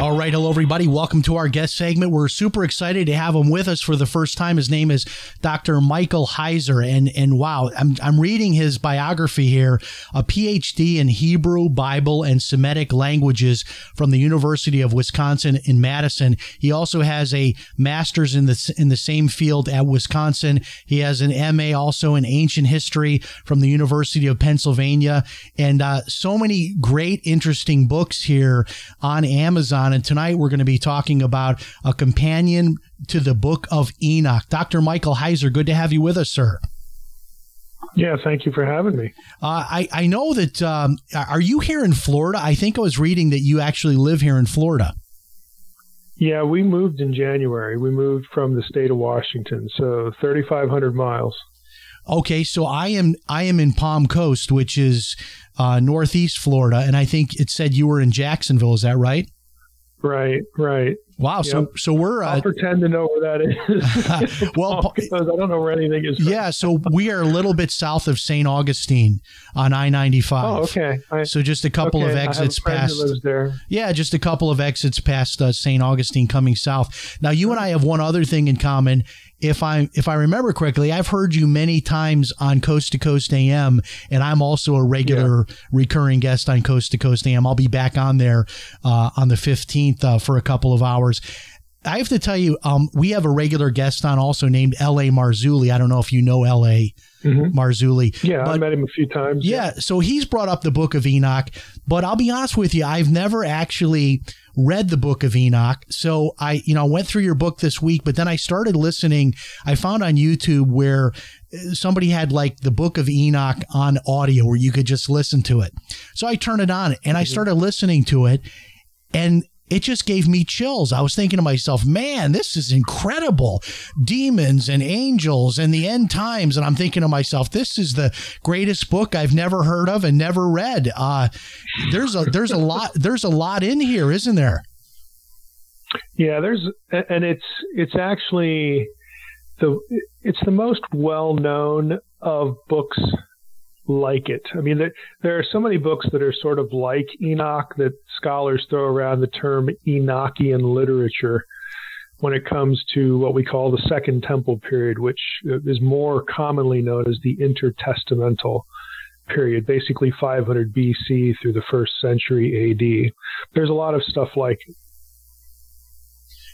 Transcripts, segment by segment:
All right, hello everybody. Welcome to our guest segment. We're super excited to have him with us for the first time. His name is Dr. Michael Heiser, and and wow, I'm I'm reading his biography here, a PhD in Hebrew, Bible, and Semitic languages from the University of Wisconsin in Madison. He also has a master's in the in the same field at Wisconsin. He has an MA also in ancient history from the University of Pennsylvania, and uh, so many great, interesting books here on Amazon. And tonight we're going to be talking about a companion to the book of Enoch. Dr. Michael Heiser, good to have you with us, sir. Yeah, thank you for having me. Uh, I, I know that, um, are you here in Florida? I think I was reading that you actually live here in Florida. Yeah, we moved in January. We moved from the state of Washington, so 3,500 miles. Okay, so I am I am in Palm Coast, which is uh, northeast Florida, and I think it said you were in Jacksonville. Is that right? Right, right. Wow. So Yep. so we're I'll uh, pretend to know where that is. Well, because I don't know where anything is. yeah. So we are a little bit south of St. Augustine on I ninety five. Oh, okay. I, So just a couple okay, of I have a exits past. Who lives there. Yeah, just a couple of exits past uh, St. Augustine coming south. Now, you and I have one other thing in common. If I if I remember correctly, I've heard you many times on Coast to Coast AM, and I'm also a regular recurring guest on Coast to Coast AM. I'll be back on there uh, on the 15th uh, for a couple of hours. I have to tell you, um, we have a regular guest on also named L.A. Marzulli. I don't know if you know L.A. Mhm. Marzulli. Yeah, I but- met him a few times. yeah, so he's brought up the book of Enoch, but I'll be honest with you, I've never actually read the book of Enoch. So I, you know, I went through your book this week, but then I started listening. I found on YouTube where uh, somebody had like the book of Enoch on audio where you could just listen to it. So I turned it on and I started listening to it and it just gave me chills. I was thinking to myself, man, this is incredible. Demons and angels and the end times. And I'm thinking to myself, this is the greatest book I've never heard of and never read. Uh, there's a there's a lot there's a lot in here, isn't there? Yeah, there's and it's it's actually the it's the most well known of books like it. I mean, there, there are so many books that are sort of like Enoch that scholars throw around the term Enochian literature when it comes to what we call the Second Temple period, which uh, is more commonly known as the intertestamental period, basically 500 BC through the first century AD. There's a lot of stuff like.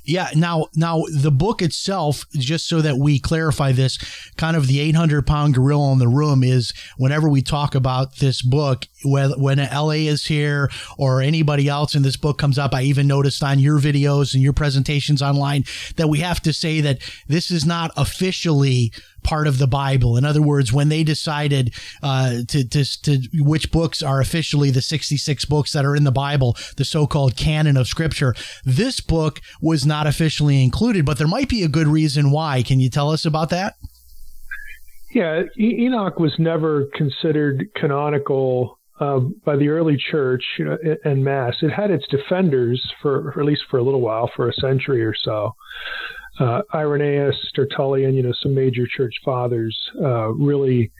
Yeah. Now, now the book itself, just so that we clarify this, kind of the 800 pound gorilla in the room is whenever we talk about this book, when, when LA is here or anybody else in this book comes up, I even noticed on your videos and your presentations online that we have to say that this is not officially part of the Bible. In other words, when they decided uh, to, to, to which books are officially the 66 books that are in the Bible, the so-called canon of Scripture, this book was not officially included. But there might be a good reason why. Can you tell us about that? Yeah, Enoch was never considered canonical um, by the early church and mass. It had its defenders for at least for a little while, for a century or so. Uh, Irenaeus, Tertullian, you know, some major church fathers uh, really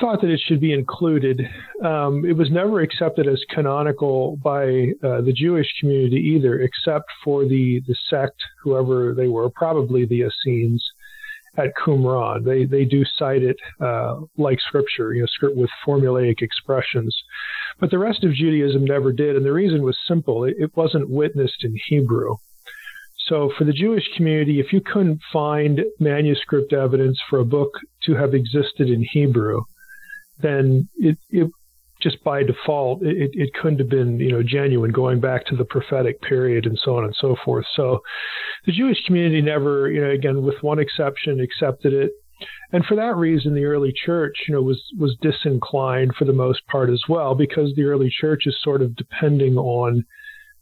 thought that it should be included. Um, it was never accepted as canonical by uh, the Jewish community either, except for the the sect, whoever they were, probably the Essenes at Qumran. They they do cite it uh, like scripture, you know, script with formulaic expressions. But the rest of Judaism never did, and the reason was simple: it, it wasn't witnessed in Hebrew. So for the Jewish community, if you couldn't find manuscript evidence for a book to have existed in Hebrew, then it, it just by default, it, it couldn't have been, you know, genuine going back to the prophetic period and so on and so forth. So the Jewish community never, you know, again, with one exception, accepted it. And for that reason, the early church, you know, was was disinclined for the most part as well, because the early church is sort of depending on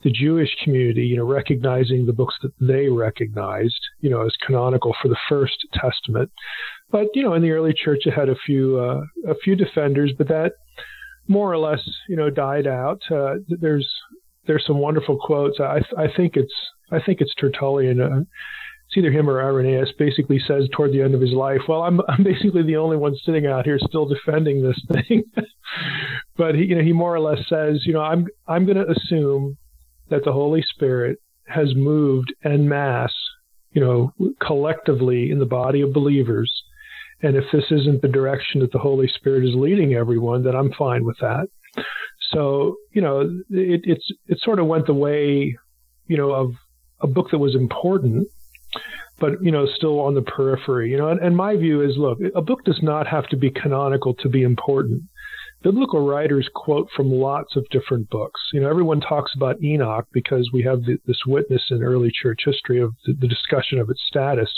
the Jewish community, you know, recognizing the books that they recognized, you know, as canonical for the First Testament. But you know, in the early church, it had a few uh, a few defenders, but that more or less, you know, died out. Uh, there's there's some wonderful quotes. I I think it's I think it's Tertullian. Uh, it's either him or Irenaeus. Basically says toward the end of his life, "Well, I'm I'm basically the only one sitting out here still defending this thing." but he you know he more or less says, you know, I'm I'm going to assume that the Holy Spirit has moved en masse, you know, collectively in the body of believers and if this isn't the direction that the Holy Spirit is leading everyone, then I'm fine with that. So, you know, it, it's it sort of went the way, you know, of a book that was important, but you know, still on the periphery. You know, and, and my view is, look, a book does not have to be canonical to be important. Biblical writers quote from lots of different books. You know, everyone talks about Enoch because we have the, this witness in early church history of the, the discussion of its status.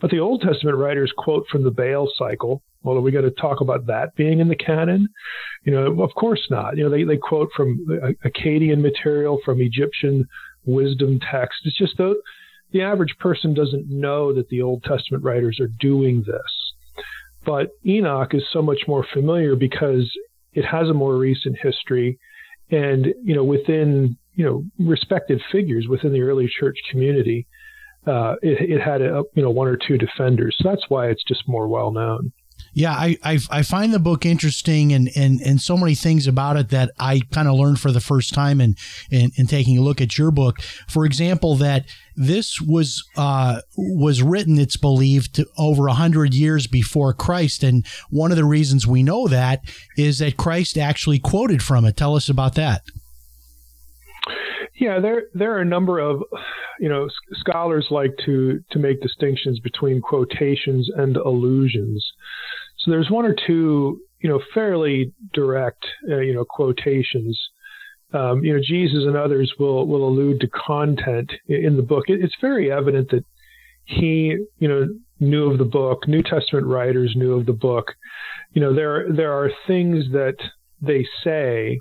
But the Old Testament writers quote from the Baal cycle. Well, are we going to talk about that being in the canon? You know, of course not. You know, they, they quote from Akkadian material, from Egyptian wisdom text. It's just the, the average person doesn't know that the Old Testament writers are doing this. But Enoch is so much more familiar because it has a more recent history. And, you know, within, you know, respected figures within the early church community, uh, it, it, had a, you know one or two defenders. So that's why it's just more well known. Yeah, I, I, I find the book interesting and, and, and so many things about it that I kind of learned for the first time in, in, in, taking a look at your book. For example, that this was uh, was written, it's believed, over a hundred years before Christ, and one of the reasons we know that is that Christ actually quoted from it. Tell us about that. Yeah, there there are a number of you know scholars like to to make distinctions between quotations and allusions. So there's one or two you know fairly direct uh, you know quotations. Um, you know Jesus and others will will allude to content in the book. It, it's very evident that he you know knew of the book. New Testament writers knew of the book. You know there there are things that they say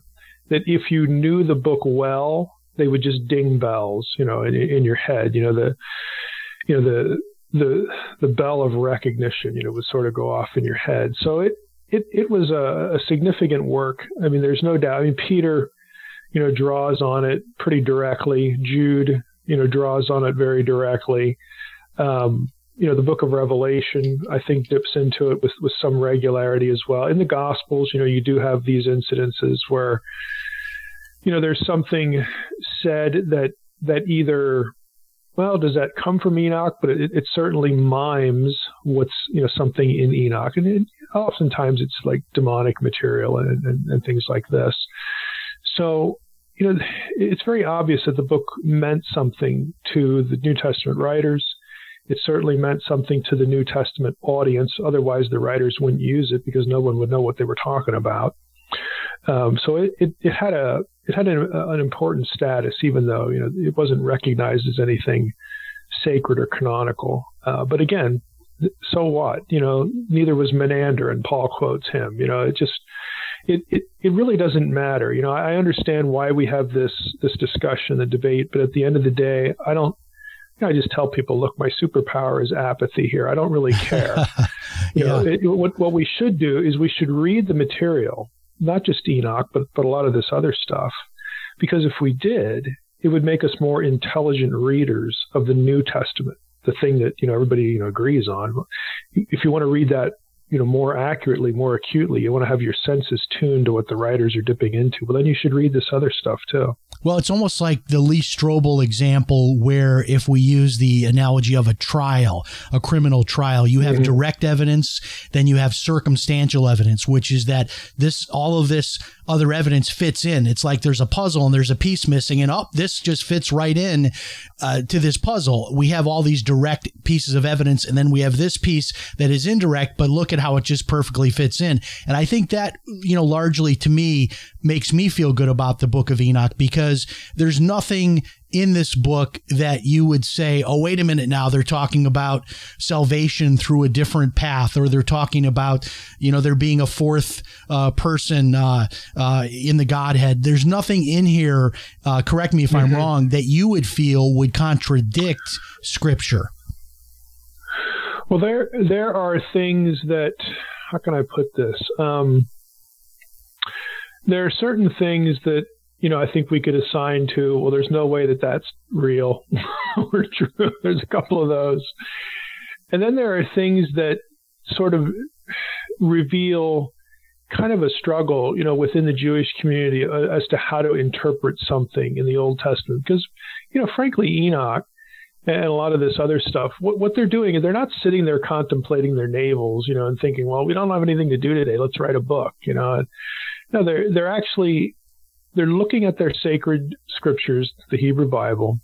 that if you knew the book well they would just ding bells, you know, in, in your head. You know, the you know the the the bell of recognition, you know, would sort of go off in your head. So it it it was a, a significant work. I mean, there's no doubt. I mean, Peter, you know, draws on it pretty directly. Jude, you know, draws on it very directly. Um, you know, the book of Revelation, I think, dips into it with, with some regularity as well. In the Gospels, you know, you do have these incidences where, you know, there's something said that that either well, does that come from Enoch? But it, it certainly mimes what's you know something in Enoch, and it, oftentimes it's like demonic material and, and, and things like this. So you know, it's very obvious that the book meant something to the New Testament writers. It certainly meant something to the New Testament audience. Otherwise, the writers wouldn't use it because no one would know what they were talking about. Um, so it, it, it, had a it had an, an, important status, even though you know it wasn't recognized as anything sacred or canonical. Uh, but again, so what? You know, neither was Menander, and Paul quotes him. You know, it just it, it, it really doesn't matter. You know, I understand why we have this this discussion, the debate, but at the end of the day, I don't. You know, I just tell people, look, my superpower is apathy here. I don't really care. you know, it, what what we should do is we should read the material not just Enoch, but, but a lot of this other stuff. Because if we did, it would make us more intelligent readers of the New Testament, the thing that you know everybody you know agrees on. If you want to read that you know more accurately, more acutely, you want to have your senses tuned to what the writers are dipping into. Well, then you should read this other stuff too. Well, it's almost like the Lee Strobel example, where if we use the analogy of a trial, a criminal trial, you have direct evidence, then you have circumstantial evidence, which is that this, all of this other evidence fits in. It's like there's a puzzle and there's a piece missing, and oh, this just fits right in uh, to this puzzle. We have all these direct pieces of evidence, and then we have this piece that is indirect, but look at how it just perfectly fits in. And I think that, you know, largely to me makes me feel good about the book of Enoch because there's nothing in this book that you would say, oh, wait a minute now, they're talking about salvation through a different path, or they're talking about, you know, there being a fourth uh, person uh, uh, in the Godhead. There's nothing in here, uh, correct me if I'm wrong, that you would feel would contradict Scripture. Well, there there are things that how can I put this? Um, there are certain things that you know I think we could assign to. Well, there's no way that that's real or true. There's a couple of those, and then there are things that sort of reveal kind of a struggle, you know, within the Jewish community uh, as to how to interpret something in the Old Testament. Because, you know, frankly, Enoch and a lot of this other stuff, what, what they're doing is they're not sitting there contemplating their navels, you know, and thinking, well, we don't have anything to do today. Let's write a book, you know. No, they're they're actually they're looking at their sacred scriptures, the Hebrew Bible,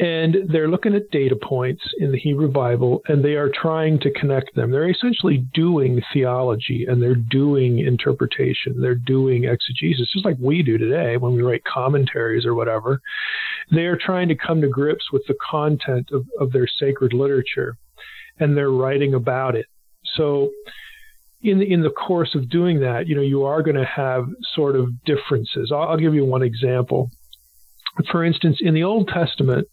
and they're looking at data points in the Hebrew Bible and they are trying to connect them. They're essentially doing theology and they're doing interpretation. They're doing exegesis, just like we do today when we write commentaries or whatever. They are trying to come to grips with the content of, of their sacred literature and they're writing about it. So, in the, in the course of doing that, you know, you are going to have sort of differences. I'll, I'll give you one example. For instance, in the Old Testament,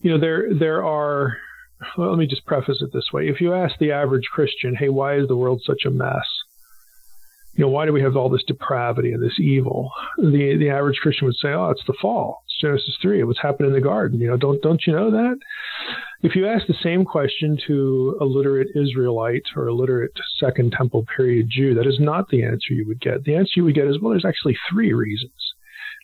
you know, there there are. Well, let me just preface it this way: if you ask the average Christian, "Hey, why is the world such a mess?" You know, why do we have all this depravity and this evil? The the average Christian would say, "Oh, it's the fall. Genesis three. It was happening in the garden." You know, don't don't you know that? If you ask the same question to a literate Israelite or a literate Second Temple period Jew, that is not the answer you would get. The answer you would get is, well, there's actually three reasons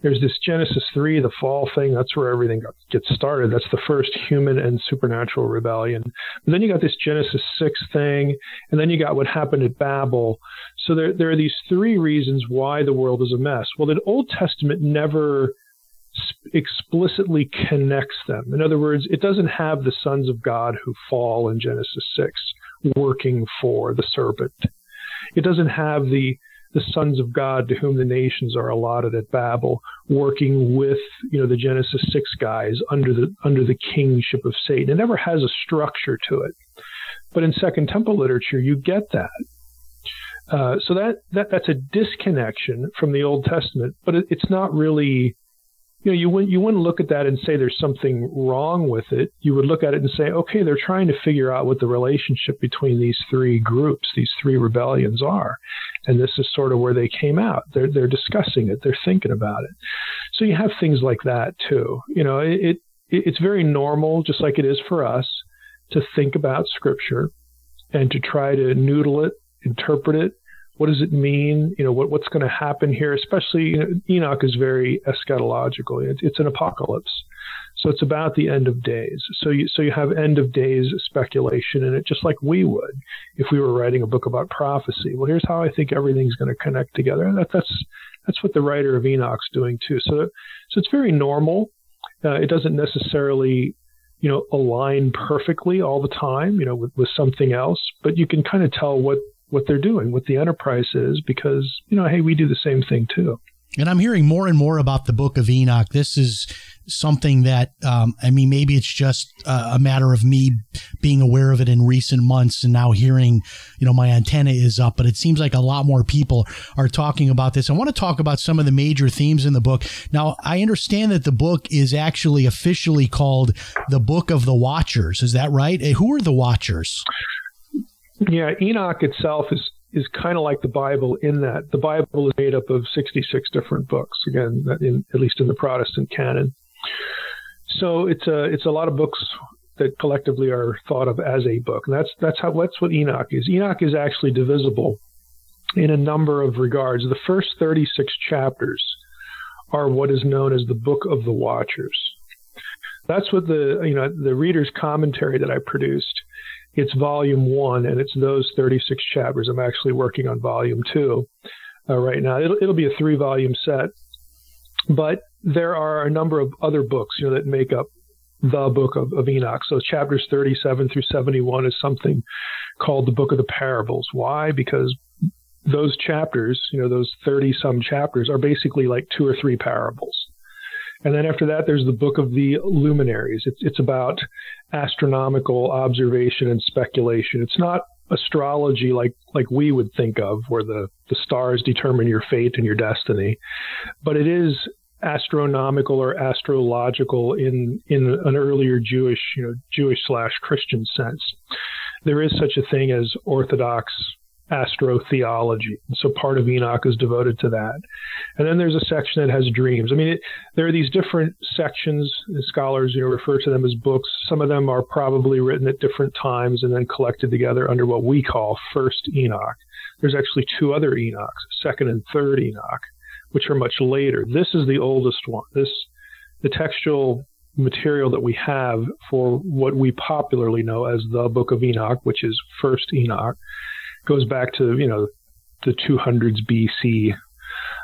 there's this Genesis 3, the fall thing. That's where everything gets started. That's the first human and supernatural rebellion. Then you got this Genesis 6 thing, and then you got what happened at Babel. So there, there are these three reasons why the world is a mess. Well, the Old Testament never explicitly connects them. In other words, it doesn't have the sons of God who fall in Genesis 6 working for the serpent. It doesn't have the the sons of God to whom the nations are allotted at Babel, working with you know the Genesis six guys under the under the kingship of Satan. It never has a structure to it, but in Second Temple literature, you get that. Uh, so that, that that's a disconnection from the Old Testament, but it, it's not really you know, you wouldn't you wouldn't look at that and say there's something wrong with it. You would look at it and say, okay, they're trying to figure out what the relationship between these three groups, these three rebellions are, and this is sort of where they came out. They're they're discussing it. They're thinking about it. So you have things like that too. You know, it, it it's very normal, just like it is for us, to think about Scripture and to try to noodle it, interpret it, what does it mean? You know, what, what's going to happen here? Especially, you know, Enoch is very eschatological. It, it's an apocalypse. So it's about the end of days. So you, so you have end of days speculation in it, just like we would if we were writing a book about prophecy. Well, here's how I think everything's going to connect together. That, that's that's what the writer of Enoch's doing too. So so it's very normal. Uh, it doesn't necessarily you know align perfectly all the time. You know with, with something else, but you can kind of tell what what they're doing, what the enterprise is, because, you know, hey, we do the same thing too. And I'm hearing more and more about the book of Enoch. This is something that, um, I mean, maybe it's just a matter of me being aware of it in recent months and now hearing, you know, my antenna is up, but it seems like a lot more people are talking about this. I want to talk about some of the major themes in the book. Now, I understand that the book is actually officially called the Book of the Watchers. Is that right? Who are the Watchers? Yeah, Enoch itself is is kind of like the Bible in that the Bible is made up of 66 different books. Again, in, at least in the Protestant canon. So it's a it's a lot of books that collectively are thought of as a book. And that's that's how that's what Enoch is. Enoch is actually divisible in a number of regards. The first 36 chapters are what is known as the Book of the Watchers. That's what the you know the reader's commentary that I produced. It's volume one, and it's those 36 chapters. I'm actually working on volume two uh, right now. It'll it'll be a three volume set, but there are a number of other books you know that make up the book of, of Enoch. So chapters 37 through 71 is something called the Book of the Parables. Why? Because those chapters, you know, those 30 some chapters are basically like two or three parables. And then after that, there's the Book of the Luminaries. It's, it's about astronomical observation and speculation. It's not astrology like like we would think of, where the, the stars determine your fate and your destiny, but it is astronomical or astrological in in an earlier Jewish, you know, Jewish slash Christian sense. There is such a thing as Orthodox astrotheology. And So part of Enoch is devoted to that. And then there's a section that has dreams. I mean, it, there are these different sections. Scholars, you know, refer to them as books. Some of them are probably written at different times and then collected together under what we call First Enoch. There's actually two other Enochs, Second and Third Enoch, which are much later. This is the oldest one. This, the textual material that we have for what we popularly know as the Book of Enoch, which is First Enoch goes back to you know the 200s BC.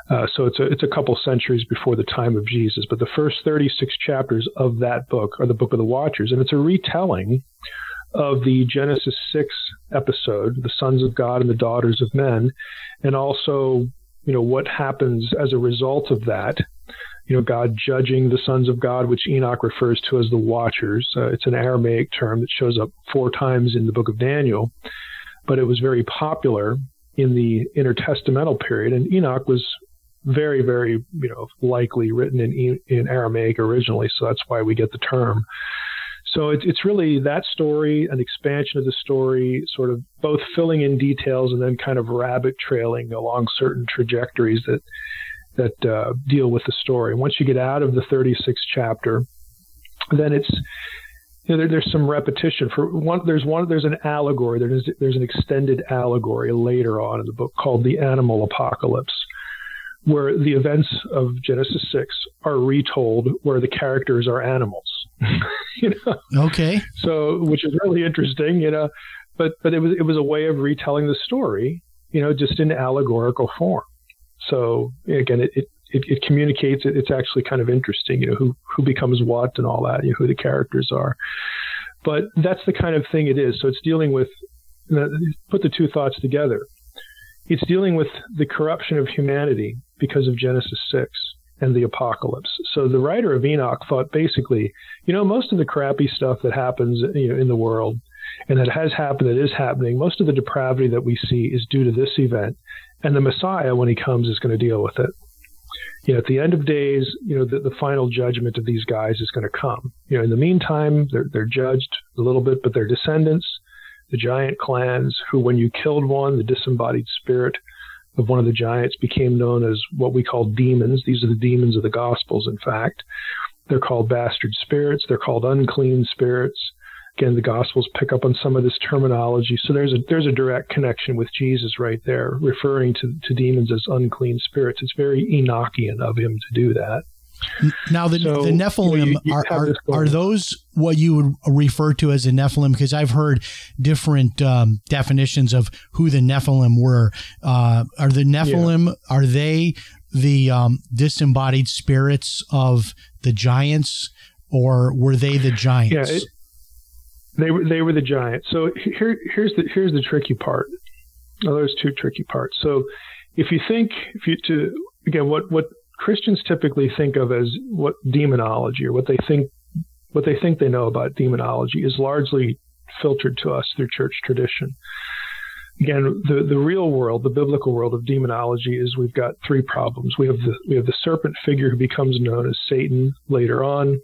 Uh, so it's a it's a couple centuries before the time of Jesus. But the first 36 chapters of that book are the Book of the Watchers, and it's a retelling of the Genesis 6 episode, the sons of God and the daughters of men, and also you know what happens as a result of that. You know, God judging the sons of God, which Enoch refers to as the Watchers. Uh, it's an Aramaic term that shows up four times in the book of Daniel but it was very popular in the intertestamental period. And Enoch was very, very, you know, likely written in in Aramaic originally, so that's why we get the term. So it's it's really that story, an expansion of the story, sort of both filling in details and then kind of rabbit trailing along certain trajectories that that uh, deal with the story. Once you get out of the 36th chapter, then it's you know, there, there's some repetition for one. There's one. There's an allegory. There's there's an extended allegory later on in the book called the Animal Apocalypse, where the events of Genesis six are retold, where the characters are animals. you know. Okay. So, which is really interesting. You know, but but it was it was a way of retelling the story. You know, just in allegorical form. So again, it, it it, it communicates. It, it's actually kind of interesting, you know, who who becomes what and all that, you know, who the characters are. But that's the kind of thing it is. So it's dealing with put the two thoughts together. It's dealing with the corruption of humanity because of Genesis six and the apocalypse. So the writer of Enoch thought basically, you know, most of the crappy stuff that happens you know, in the world and that has happened, that is happening, most of the depravity that we see is due to this event. And the Messiah, when he comes, is going to deal with it you know, at the end of days, you know, the, the final judgment of these guys is going to come. You know, in the meantime, they're, they're judged a little bit, but their descendants, the giant clans, who, when you killed one, the disembodied spirit of one of the giants became known as what we call demons. These are the demons of the Gospels, in fact. They're called bastard spirits. They're called unclean spirits. Again, the Gospels pick up on some of this terminology. So there's a there's a direct connection with Jesus right there, referring to, to demons as unclean spirits. It's very Enochian of him to do that. Now the, so, the Nephilim you, you are, are, are those what you would refer to as a Nephilim? Because I've heard different um, definitions of who the Nephilim were. Uh, are the Nephilim yeah. are they the um, disembodied spirits of the giants, or were they the giants? Yeah, it, they were they were the giants. So here here's the here's the tricky part. Oh, there's two tricky parts. So if you think if you to again what what Christians typically think of as what demonology or what they think what they think they know about demonology is largely filtered to us through church tradition. Again, the, the real world, the biblical world of demonology is we've got three problems. We have the we have the serpent figure who becomes known as Satan later on.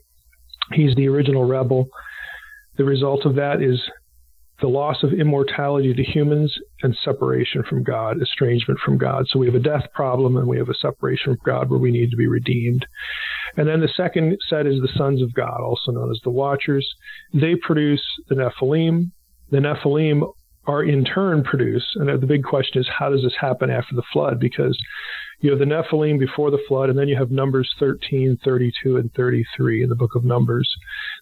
He's the original rebel. The result of that is the loss of immortality to humans and separation from God, estrangement from God. So we have a death problem and we have a separation from God where we need to be redeemed. And then the second set is the sons of God, also known as the Watchers. They produce the Nephilim. The Nephilim are in turn produce, and the big question is how does this happen after the flood? Because You have the Nephilim before the flood, and then you have Numbers 13, 32, and 33 in the book of Numbers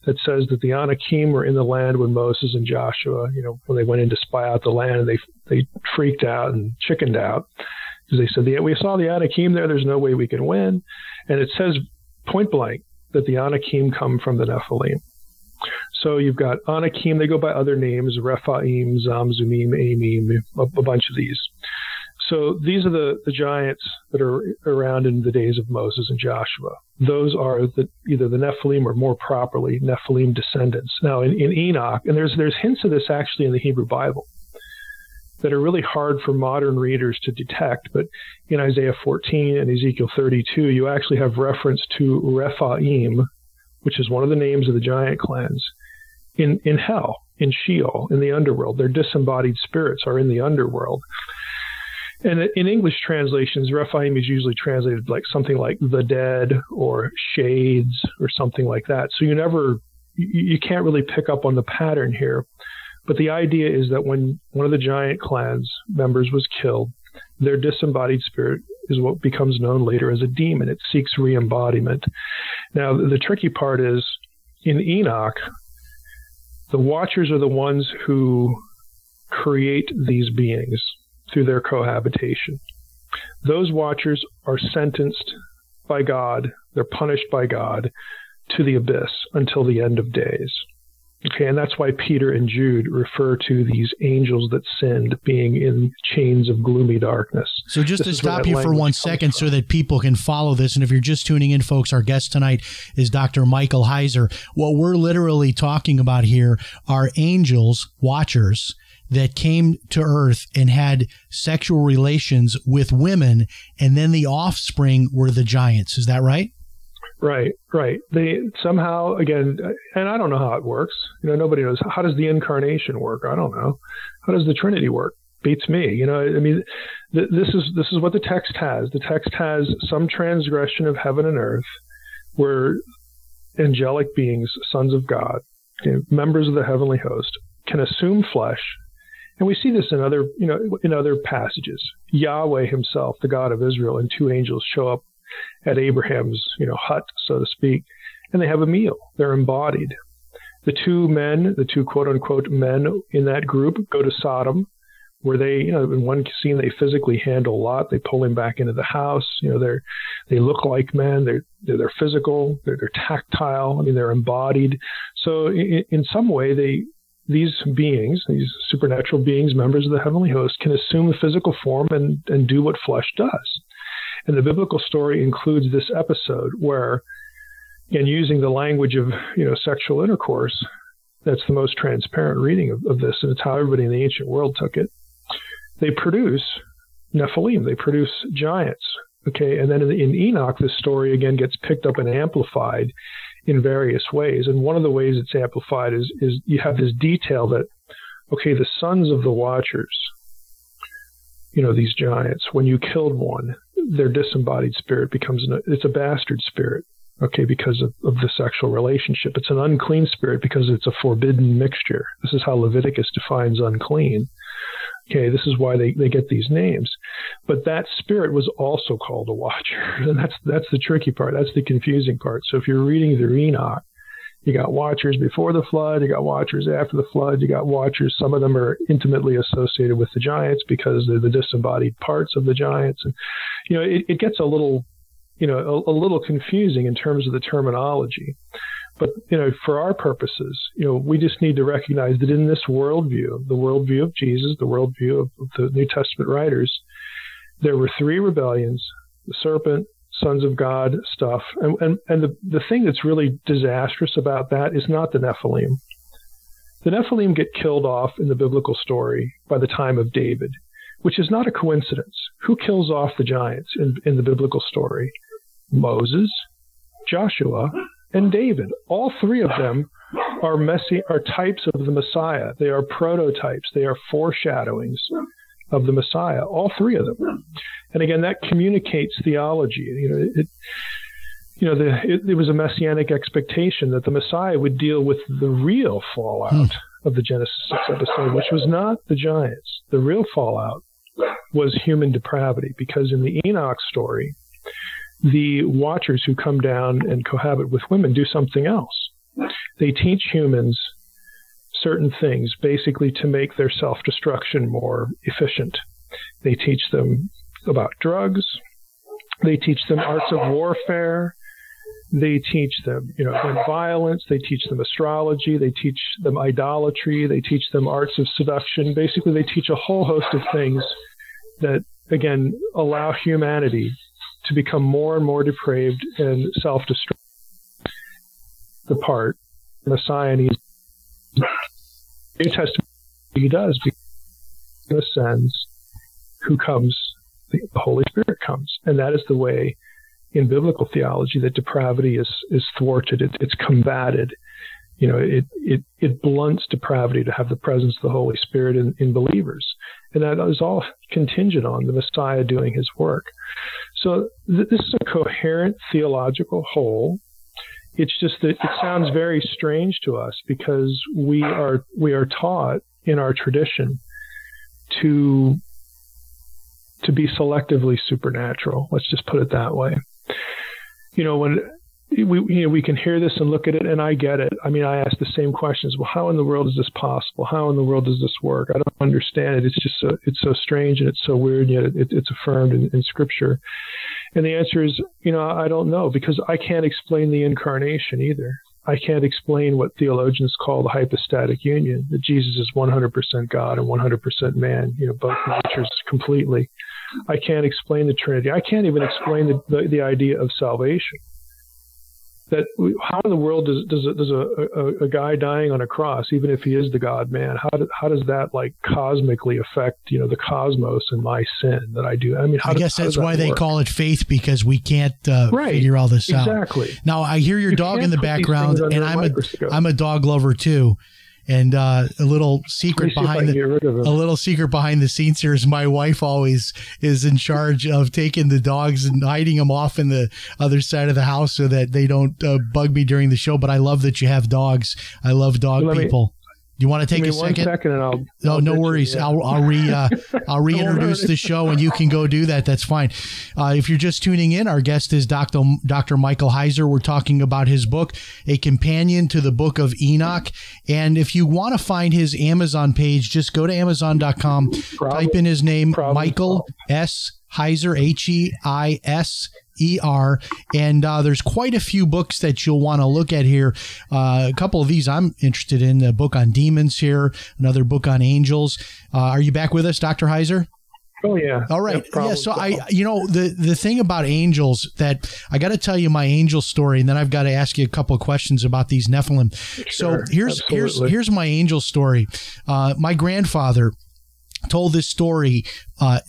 that says that the Anakim were in the land when Moses and Joshua, you know, when they went in to spy out the land, and they they freaked out and chickened out because they said, "We saw the Anakim there. There's no way we can win," and it says point blank that the Anakim come from the Nephilim. So you've got Anakim. They go by other names: Rephaim, Zamzumim, Amim, a, a bunch of these. So these are the, the giants that are around in the days of Moses and Joshua. Those are the, either the Nephilim or more properly Nephilim descendants. Now in, in Enoch, and there's there's hints of this actually in the Hebrew Bible that are really hard for modern readers to detect. But in Isaiah 14 and Ezekiel 32, you actually have reference to Rephaim, which is one of the names of the giant clans, in, in hell, in Sheol, in the underworld. Their disembodied spirits are in the underworld. And in English translations, Rephaim is usually translated like something like the dead or shades or something like that. So you never, you, can't really pick up on the pattern here. But the idea is that when one of the giant clans members was killed, their disembodied spirit is what becomes known later as a demon. It seeks re embodiment. Now, the tricky part is in Enoch, the watchers are the ones who create these beings through their cohabitation. Those watchers are sentenced by God, they're punished by God to the abyss until the end of days. Okay, and that's why Peter and Jude refer to these angels that sinned being in chains of gloomy darkness. So, just this to stop you for one second so that people can follow this, and if you're just tuning in, folks, our guest tonight is Dr. Michael Heiser. What we're literally talking about here are angels, watchers, that came to earth and had sexual relations with women, and then the offspring were the giants. Is that right? Right, right. They somehow again, and I don't know how it works. You know, nobody knows how does the incarnation work. I don't know. How does the Trinity work? Beats me. You know, I mean, th- this is this is what the text has. The text has some transgression of heaven and earth, where angelic beings, sons of God, you know, members of the heavenly host, can assume flesh and we see this in other, you know, in other passages. Yahweh himself, the God of Israel, and two angels show up at Abraham's, you know, hut, so to speak, and they have a meal. They're embodied. The two men, the two quote unquote men in that group, go to Sodom, where they, you know, in one scene they physically handle Lot. They pull him back into the house. You know, they're they look like men. They're they're, they're physical. They're, they're tactile. I mean, they're embodied. So in, in some way, they these beings, these supernatural beings, members of the heavenly host, can assume a physical form and, and do what flesh does. And the biblical story includes this episode where, in using the language of you know sexual intercourse, that's the most transparent reading of, of this, and it's how everybody in the ancient world took it. They produce Nephilim, they produce giants. Okay, and then in, in Enoch, this story again gets picked up and amplified in various ways. And one of the ways it's amplified is is you have this detail that okay, the sons of the watchers, you know, these giants, when you killed one, their disembodied spirit becomes an, it's a bastard spirit. Okay, because of, of the sexual relationship. It's an unclean spirit because it's a forbidden mixture. This is how Leviticus defines unclean. Okay, this is why they, they get these names. But that spirit was also called a watcher. And that's that's the tricky part. That's the confusing part. So if you're reading the Enoch, you got watchers before the flood, you got watchers after the flood, you got watchers. Some of them are intimately associated with the giants because they're the disembodied parts of the giants. And you know, it, it gets a little you know, a, a little confusing in terms of the terminology. But you know, for our purposes, you know, we just need to recognize that in this worldview, the worldview of Jesus, the worldview of, the New Testament writers, there were three rebellions: the serpent, sons of God stuff, and and, and the the thing that's really disastrous about that is not the Nephilim. The Nephilim get killed off in the biblical story by the time of David, which is not a coincidence. Who kills off the giants in, in the biblical story? Moses, Joshua, and David. All three of them are messy are types of the Messiah. They are prototypes. They are foreshadowings of the Messiah. All three of them. And again, that communicates theology. You know, it, you know, the, it, it was a messianic expectation that the Messiah would deal with the real fallout hmm. of the Genesis 6 episode, which was not the giants. The real fallout was human depravity because in the Enoch story, the watchers who come down and cohabit with women do something else. They teach humans certain things, basically to make their self destruction more efficient. They teach them about drugs, they teach them arts of warfare. They teach them, you know, violence. They teach them astrology. They teach them idolatry. They teach them arts of seduction. Basically, they teach a whole host of things that, again, allow humanity to become more and more depraved and self-destructive. The part Messiah needs. New Testament he does because ascends, who comes, the Holy Spirit comes, and that is the way in biblical theology that depravity is is thwarted. It, it's combated. You know, it it it blunts depravity to have the presence of the Holy Spirit in, in believers, and that is all contingent on the Messiah doing His work. So th- this is a coherent theological whole. It's just that it sounds very strange to us because we are we are taught in our tradition to to be selectively supernatural. Let's just put it that way. You know, when we you know we can hear this and look at it, and I get it. I mean, I ask the same questions. Well, how in the world is this possible? How in the world does this work? I don't understand it. It's just so it's so strange and it's so weird, and yet it, it's affirmed in, in Scripture. And the answer is, you know, I don't know because I can't explain the incarnation either. I can't explain what theologians call the hypostatic union, that Jesus is 100% God and 100% man, you know, both natures completely. I can't explain the Trinity. I can't even explain the, the, the idea of salvation. That how in the world does does, a, does a, a, a, guy dying on a cross, even if he is the God Man, how do, how does that like cosmically affect you know the cosmos and my sin that I do? I mean, I does, guess that's why they call it faith because we can't uh, Right. figure all this out. exactly. Now I hear your You dog in the background, and I'm a. I'm a dog lover too. And uh, a little secret see if I behind the get rid of a little secret behind the scenes here is my wife always is in charge of taking the dogs and hiding them off in the other side of the house so that they don't uh, bug me during the show. But I love that you have dogs. I love dog Let people. Do you want to take a one second? second and I'll. No, I'll no ditch you, worries. yeah. I'll I'll re uh, I'll reintroduce the show, and you can go do that. That's fine. Uh, if you're just tuning in, our guest is Dr. Dr. Michael Heiser. We're talking about his book, A Companion to the Book of Enoch. And if you want to find his Amazon page, just go to Amazon.com, Problem- type in his name, problem Michael S. Heiser, H E I S E R. And uh, there's quite a few books that you'll want to look at here. Uh, a couple of these I'm interested in. A book on demons here, another book on angels. Uh, are you back with us, Dr. Heiser? Oh yeah. All right. Yep, yeah. So I, you know, the the thing about angels that I got to tell you my angel story, and then I've got to ask you a couple of questions about these Nephilim. so Sure, here's here's absolutely. here's my angel story. Uh, my grandfather told this story uh,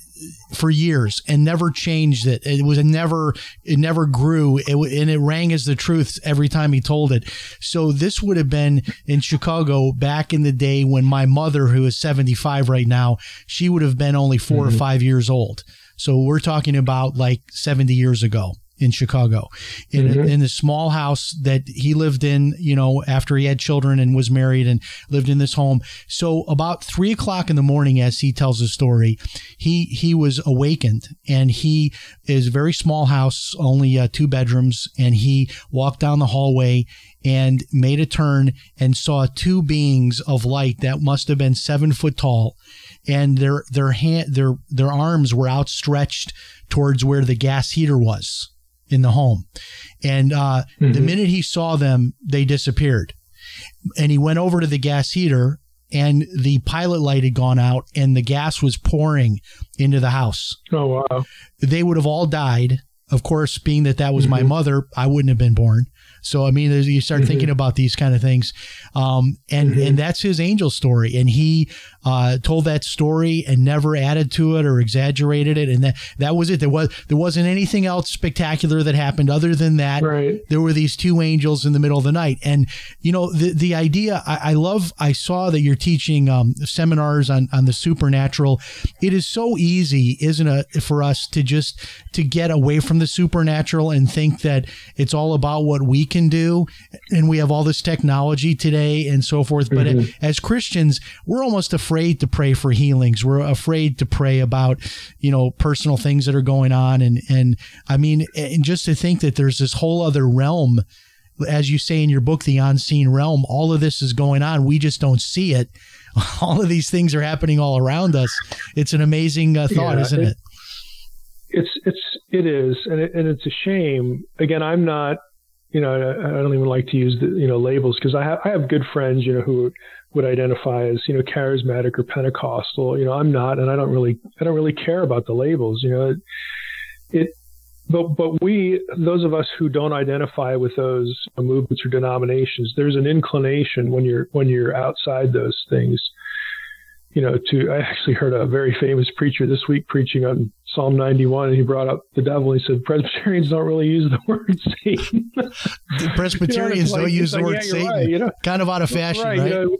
for years and never changed it. It was a never it never grew it, and it rang as the truth every time he told it. So this would have been in Chicago back in the day when my mother, who is 75 right now, she would have been only 4 or mm-hmm. 5 years old. So we're talking about like 70 years ago in Chicago in, a, in a small house that he lived in, you know, after he had children and was married and lived in this home. So about three o'clock in the morning, as he tells the story, he, he was awakened and he is a very small house, only uh, two bedrooms. And he walked down the hallway and made a turn and saw two beings of light that must have been seven foot tall and their their hand their their arms were outstretched towards where the gas heater was in the home. And uh, the minute he saw them they disappeared. And he went over to the gas heater and the pilot light had gone out and the gas was pouring into the house. Oh wow. they would have all died. Of course being that that was my mother i wouldn't have been born so i mean you start thinking about these kind of things. Um, and and that's his angel story. And he uh, told that story and never added to it or exaggerated it. And that that was it. There was there wasn't anything else spectacular that happened other than that. Right. there were these two angels in the middle of the night. And you know the the idea i, I love i saw that you're teaching um, seminars on on the supernatural. It is so easy isn't it for us to just to get away from the supernatural and think that it's all about what we can can do, and we have all this technology today and so forth. But Mm-hmm. as Christians, we're almost afraid to pray for healings. We're afraid to pray about, you know, personal things that are going on, and and I mean, and just to think that there's this whole other realm, as you say in your book, the unseen realm. All of this is going on. We just don't see it. All of these things are happening all around us. It's an amazing uh, thought, Yeah, isn't it- it? it's it's it is and it, and it's a shame again i'm not you know i, I don't even like to use the you know labels because i have i have good friends you know who would identify as you know charismatic or pentecostal you know i'm not and i don't really i don't really care about the labels you know it, it but but we those of us who don't identify with those movements or denominations there's an inclination when you're when you're outside those things. You know, to I actually heard a very famous preacher this week preaching on Psalm 91, and he brought up the devil. He said Presbyterians don't really use the word Satan. The Presbyterians like- don't use the like, word yeah, Satan. right, you know. kind of out of fashion, right? you know.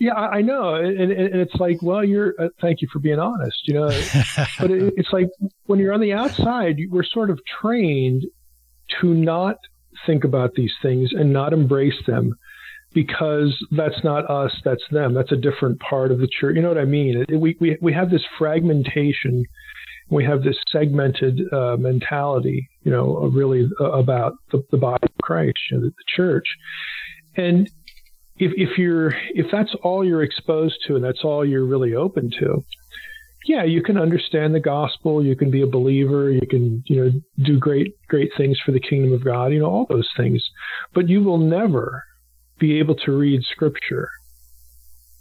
yeah, I, know, and, and, it's like, well, you're. Uh, thank you for being honest. You know, but it, it's like when you're on the outside, you- we're sort of trained to not think about these things and not embrace them because that's not us, that's them. That's a different part of the church. You know what I mean? It, we, we, we have this fragmentation, we have this segmented uh, mentality, you know, really uh, about the, the body of Christ, you know, the, the church. And if, if you're if that's all you're exposed to and that's all you're really open to, yeah, you can understand the gospel, you can be a believer, you can, you know, do great great things for the kingdom of God, you know, all those things. But you will never be able to read scripture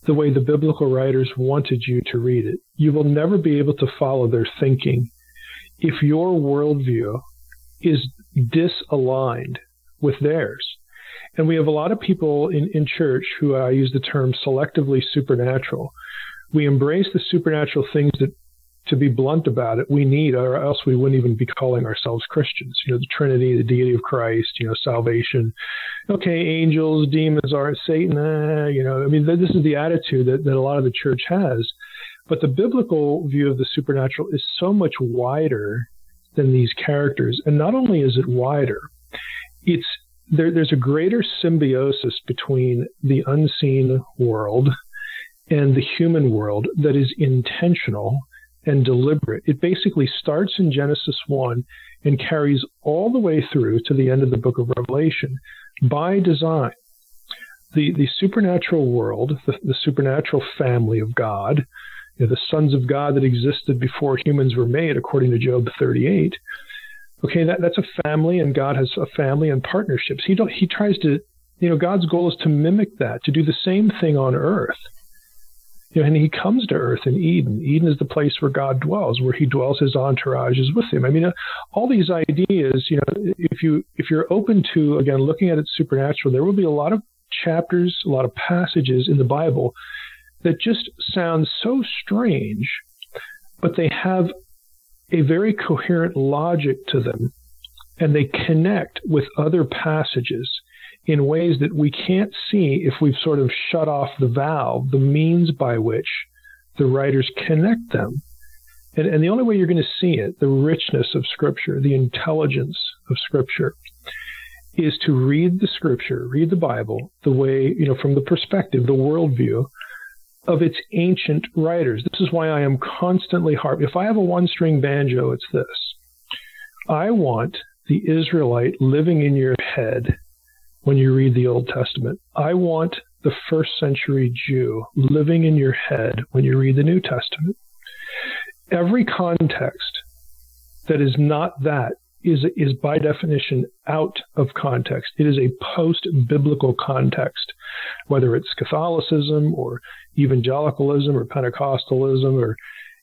the way the biblical writers wanted you to read it. You will never be able to follow their thinking if your worldview is disaligned with theirs. And we have a lot of people in, in church who I use the term selectively supernatural. We embrace the supernatural things that, to be blunt about it, we need, or else we wouldn't even be calling ourselves Christians. You know, the Trinity, the deity of Christ, you know, salvation. Okay, angels, demons, are Satan, eh, you know, I mean, th- this is the attitude that, that a lot of the church has. But the biblical view of the supernatural is so much wider than these characters. And not only is it wider, it's there, there's a greater symbiosis between the unseen world and the human world that is intentional and deliberate. It basically starts in Genesis 1 and carries all the way through to the end of the book of Revelation by design. The, the supernatural world, the, the supernatural family of God, you know, the sons of God that existed before humans were made, according to Job 38. Okay, that, that's a family, and God has a family and partnerships. He don't, he tries to, you know, God's goal is to mimic that, to do the same thing on earth. You know, and he comes to earth in Eden. Eden is the place where God dwells, where he dwells, his entourage is with him. I mean, uh, all these ideas, you know, if you if you're open to again looking at it supernatural, there will be a lot of chapters, a lot of passages in the Bible that just sound so strange, but they have a very coherent logic to them, and they connect with other passages in ways that we can't see if we've sort of shut off the valve, the means by which the writers connect them. And, and the only way you're going to see it, the richness of Scripture, the intelligence of Scripture, is to read the Scripture, read the Bible, the way, you know, from the perspective, the worldview of its ancient writers. This is why I am constantly harp. If I have a one string banjo, it's this. I want the Israelite living in your head when you read the Old Testament. I want the first century Jew living in your head when you read the New Testament. Every context that is not that is is by definition out of context. It is a post biblical context, whether it's Catholicism or evangelicalism or Pentecostalism or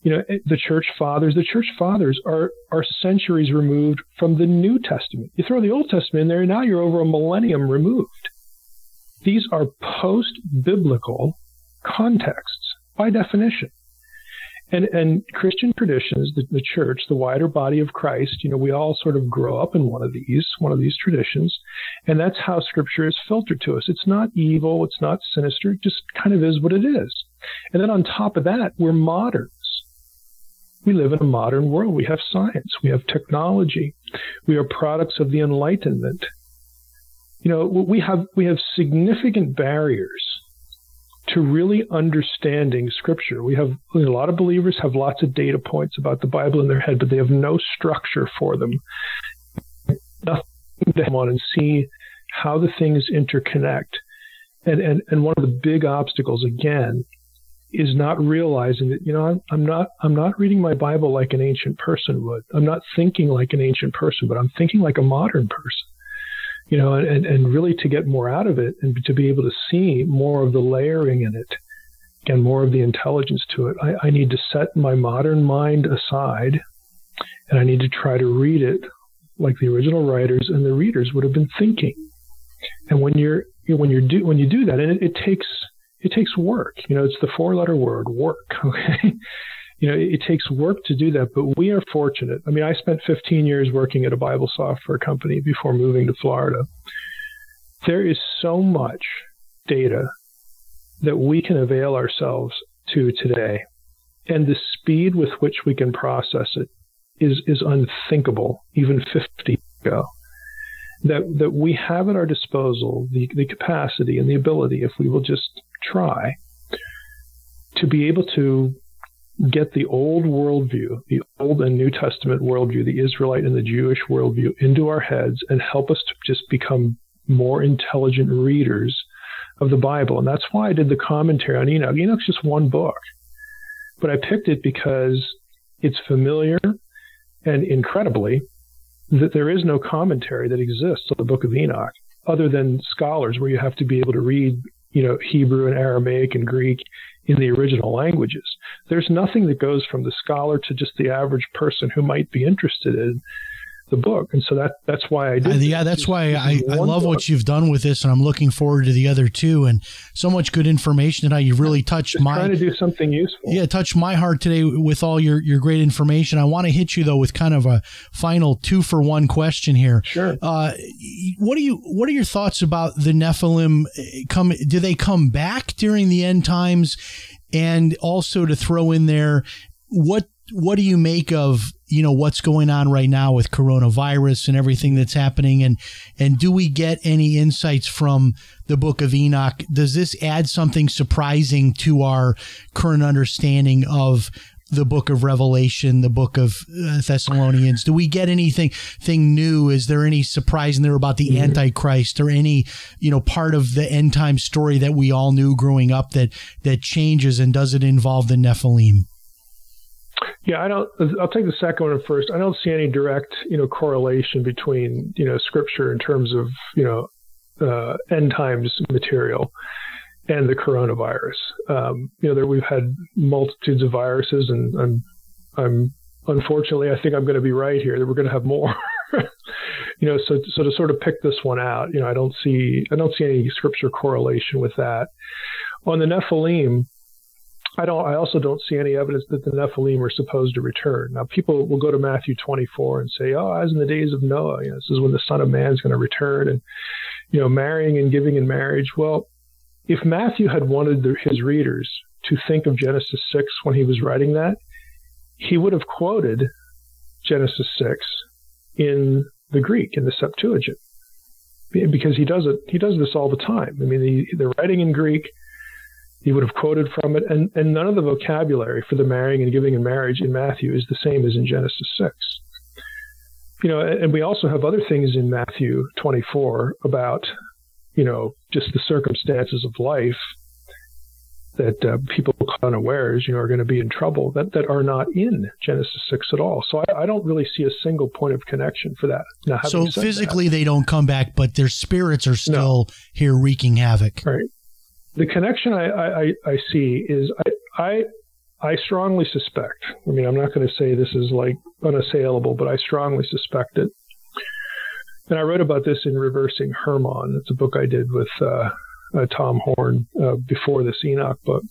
you know eh, the church fathers. The church fathers are are centuries removed from the New Testament. You throw the Old Testament in there, and now you're over a millennium removed. These are post biblical contexts by definition. And, and Christian traditions, the, the church, the wider body of Christ, you know, we all sort of grow up in one of these, one of these traditions. And that's how scripture is filtered to us. It's not evil. It's not sinister. It just kind of is what it is. And then on top of that, we're moderns. We live in a modern world. We have science. We have technology. We are products of the Enlightenment. you know, we have we have significant barriers to really understanding Scripture. We have a lot of believers have lots of data points about the Bible in their head, but they have no structure for them. Nothing to come on and see how the things interconnect. And, and and one of the big obstacles again is not realizing that you know I'm, I'm not I'm not reading my Bible like an ancient person would. I'm not thinking like an ancient person, but I'm thinking like a modern person you know, and, and really to get more out of it and to be able to see more of the layering in it and more of the intelligence to it, I, I need to set my modern mind aside and I need to try to read it like the original writers and the readers would have been thinking. And when you're when you're do when you do that, and it, it takes it takes work. You know, it's the four letter word work. Okay, you know, it takes work to do that, but we are fortunate. I mean, I spent 15 years working at a Bible software company before moving to Florida. There is so much data that we can avail ourselves to today. And the speed with which we can process it is, is unthinkable even 50 years ago. That, that we have at our disposal the, the capacity and the ability, if we will just try, to be able to get the old worldview, the Old and New Testament worldview, the Israelite and the Jewish worldview into our heads and help us to just become more intelligent readers of the Bible. And that's why I did the commentary on Enoch. Enoch's just one book, but I picked it because it's familiar and incredibly that there is no commentary that exists on the book of Enoch other than scholars where you have to be able to read, you know, Hebrew and Aramaic and Greek in the original languages. There's nothing that goes from the scholar to just the average person who might be interested in the book. And so that that's why I did. Uh, yeah, that's why I, I love book. what you've done with this, and I'm looking forward to the other two. And so much good information that you've really touched Just my trying to do something useful. Yeah, touch my heart today with all your your great information. I want to hit you though with kind of a final two for one question here. Sure. Uh, what do you what are your thoughts about the Nephilim? Come do they come back during the end times? And also to throw in there, what what do you make of you know what's going on right now with coronavirus and everything that's happening? And and do we get any insights from the book of enoch? Does this add something surprising to our current understanding of the book of revelation the book of uh, thessalonians? Do we get anything thing new? Is there any surprise in there about the antichrist or any you know part of the end time story that we all knew growing up that that changes and does it involve the nephilim yeah, I don't. I'll take the second one first. I don't see any direct, you know, correlation between, you know, scripture in terms of, you know, uh, end times material and the coronavirus. Um, you know, there, we've had multitudes of viruses, and I'm, I'm unfortunately, I think I'm going to be right here that we're going to have more. you know, so so to sort of pick this one out, you know, I don't see I don't see any scripture correlation with that. On the Nephilim, I don't. I also don't see any evidence that the Nephilim are supposed to return. Now, people will go to Matthew 24 and say, "Oh, as in the days of Noah, you know, this is when the Son of Man is going to return," and you know, marrying and giving in marriage. Well, if Matthew had wanted the, his readers to think of Genesis 6 when he was writing that, he would have quoted Genesis 6 in the Greek in the Septuagint because he does it. He does this all the time. I mean, he, they're writing in Greek he would have quoted from it, and, and none of the vocabulary for the marrying and giving in marriage in Matthew is the same as in Genesis 6. You know, and we also have other things in Matthew 24 about, you know, just the circumstances of life that uh, people unawares, you know, are going to be in trouble that, that are not in Genesis 6 at all. So I, I don't really see a single point of connection for that. Now, so physically that, they don't come back, but their spirits are still no. here wreaking havoc. Right the connection I, I, I see is I, I I strongly suspect. I mean, I'm not going to say this is like unassailable, but I strongly suspect it. And I wrote about this in Reversing Hermon. It's a book I did with uh, uh, Tom Horn uh, before this Enoch book.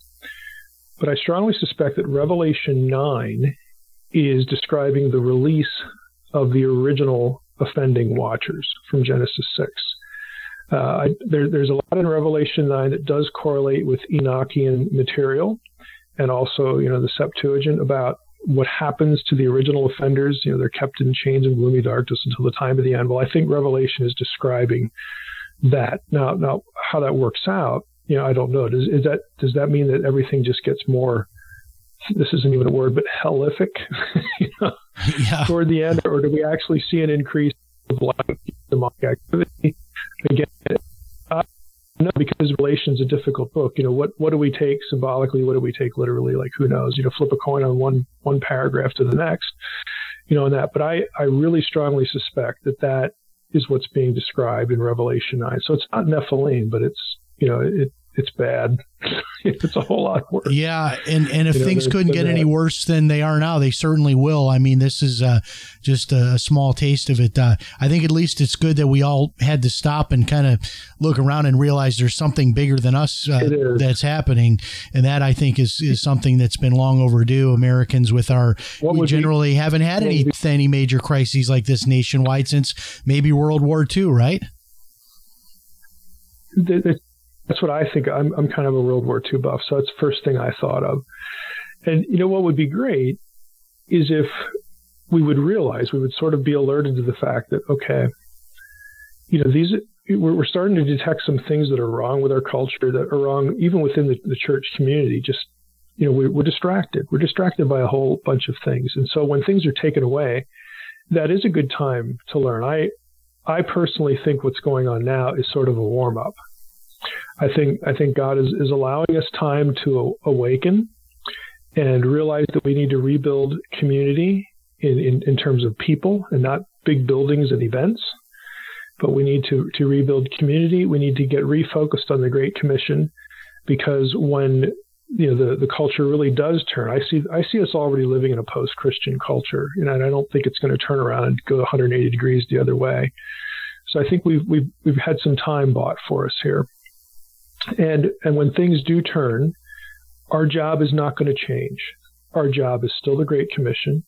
But I strongly suspect that Revelation 9 is describing the release of the original offending watchers from Genesis 6. Uh, I, there, there's a lot in Revelation 9 that does correlate with Enochian material and also, you know, the Septuagint about what happens to the original offenders. You know, they're kept in chains of gloomy darkness until the time of the end. Well, I think Revelation is describing that. Now, now how that works out, you know, I don't know. Does is that does that mean that everything just gets more? This isn't even a word, but hellific, you know, Yeah. toward the end, or do we actually see an increase of demonic activity? Again, uh, no, because Revelation's a difficult book. You know, what what do we take symbolically? What do we take literally? Like, who knows? You know, flip a coin on one one paragraph to the next. You know, and that. But I I really strongly suspect that that is what's being described in Revelation nine. So it's not Nephilim, but it's you know it it's bad. it's a whole lot worse. Yeah, and and if You know, things couldn't get they're any worse than they are now, they certainly will. I mean, this is uh, just a small taste of it. Uh, I think at least it's good that we all had to stop and kind of look around and realize there's something bigger than us uh, that's happening, and that I think is is something that's been long overdue. Americans with our What we would be- generally haven't had any would any major crises like this nationwide since maybe World War II, right? That's what I think. I'm, I'm kind of a World War II buff, so that's the first thing I thought of. And you know what would be great is if we would realize, we would sort of be alerted to the fact that okay, you know, these we're, we're starting to detect some things that are wrong with our culture, that are wrong even within the, the church community. Just you know, we, we're distracted. We're distracted by a whole bunch of things, and so when things are taken away, that is a good time to learn. I I personally think what's going on now is sort of a warm up. I think I think God is, is allowing us time to awaken and realize that we need to rebuild community in, in, in terms of people and not big buildings and events. But we need to, to rebuild community. We need to get refocused on the Great Commission because when you know the, the culture really does turn, I see I see us already living in a post Christian culture, you know, and I don't think it's going to turn around and go 180 degrees the other way. So I think we've we've we've had some time bought for us here. And and when things do turn, our job is not going to change. Our job is still the Great Commission.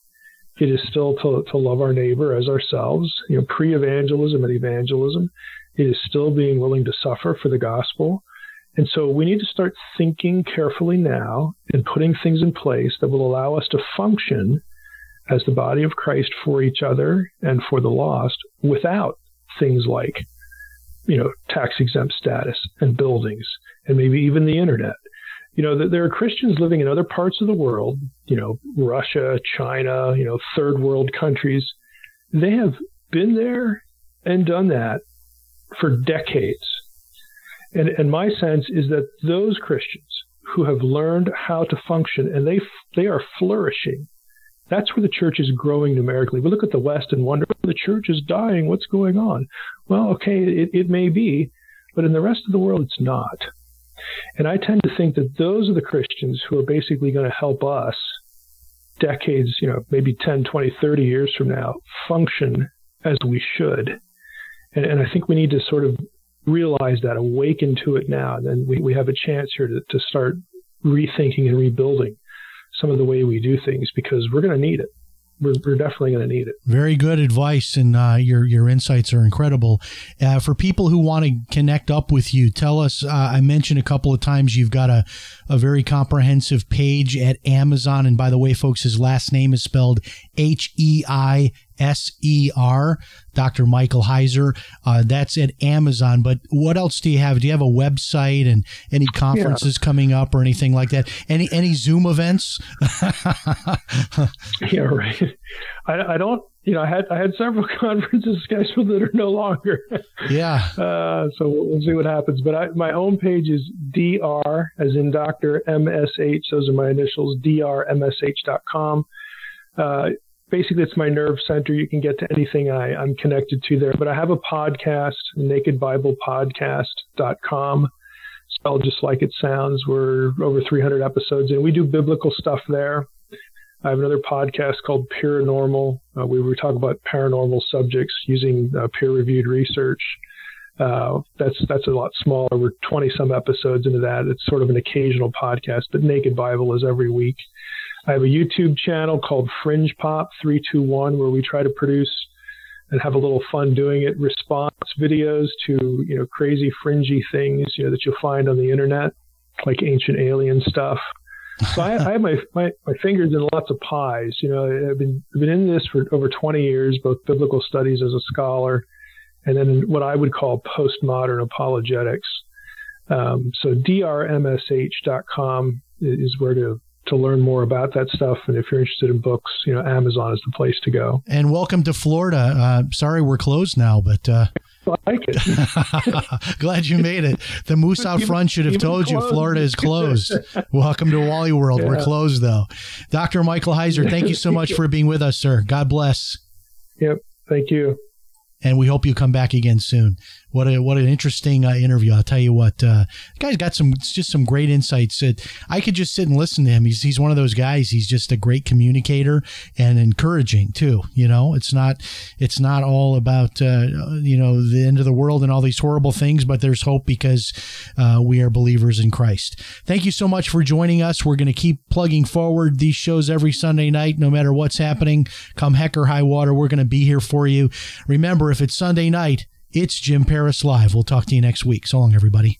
It is still to, to love our neighbor as ourselves, you know, pre-evangelism and evangelism. It is still being willing to suffer for the gospel. And so we need to start thinking carefully now and putting things in place that will allow us to function as the body of Christ for each other and for the lost without things like, you know, tax exempt status and buildings and maybe even the internet. You know, there are Christians living in other parts of the world, you know, Russia, China, you know, third world countries. They have been there and done that for decades. And, and my sense is that those Christians who have learned how to function and they, they are flourishing that's where the church is growing numerically. We look at the West and wonder, oh, the church is dying. What's going on? Well, okay, it, it may be, but in the rest of the world, it's not. And I tend to think that those are the Christians who are basically going to help us decades, you know, maybe 10, 20, 30 years from now, function as we should. And, and I think we need to sort of realize that, awaken to it now. And then we, we have a chance here to, to start rethinking and rebuilding some of the way we do things because we're going to need it. We're, we're definitely going to need it. Very good advice, and uh, your your insights are incredible. Uh, for people who want to connect up with you, tell us. Uh, I mentioned a couple of times you've got a, a very comprehensive page at Amazon, and by the way, folks, his last name is spelled H E I S E R. Dr. Michael Heiser. Uh, that's at Amazon. But what else do you have? Do you have a website and any conferences coming up or anything like that? Any any Zoom events? yeah, right. I, I don't. You know, I had I had several conferences scheduled that are no longer. yeah. Uh, so we'll, see what happens. But I, my home page is dr as in Doctor MSH. Those are my initials. drmsh.com. Uh, basically it's my nerve center. You can get to anything I, I'm connected to there. But I have a podcast, nakedbiblepodcast.com, spelled just like it sounds. We're over 300 episodes and we do biblical stuff there. I have another podcast called Peeranormal, uh, where we talk about paranormal subjects using uh, peer-reviewed research. Uh, that's that's a lot smaller. We're 20 some episodes into that. It's sort of an occasional podcast, but Naked Bible is every week. I have a YouTube channel called Fringe Pop 321 where we try to produce and have a little fun doing it response videos to, you know, crazy fringy things, you know, that you'll find on the internet, like ancient alien stuff. So I, I have my, my, my fingers in lots of pies. You know, I've been, I've been in this for over 20 years, both biblical studies as a scholar and then what I would call postmodern apologetics. Um, so drmsh.com is where to to learn more about that stuff. And if you're interested in books, you know, Amazon is the place to go. And welcome to Florida. Uh, sorry we're closed now, but uh, I like it. glad you made it. The moose out front should have told you. Florida is closed. welcome to Wally World. We're closed though. Dr. Michael Heiser, thank you so much for being with us, sir. God bless. Yep. Thank you. and we hope you come back again soon. What a what an interesting uh, interview! I'll tell you what, uh, guy's got some just some great insights. That I could just sit and listen to him. He's he's one of those guys. He's just a great communicator and encouraging too. You know, it's not it's not all about uh, you know the end of the world and all these horrible things, but there's hope because uh, we are believers in Christ. Thank you so much for joining us. We're going to keep plugging forward these shows every Sunday night, no matter what's happening. Come heck or high water, we're going to be here for you. Remember, if it's Sunday night, it's Jim Paris Live. We'll talk to you next week. So long, everybody.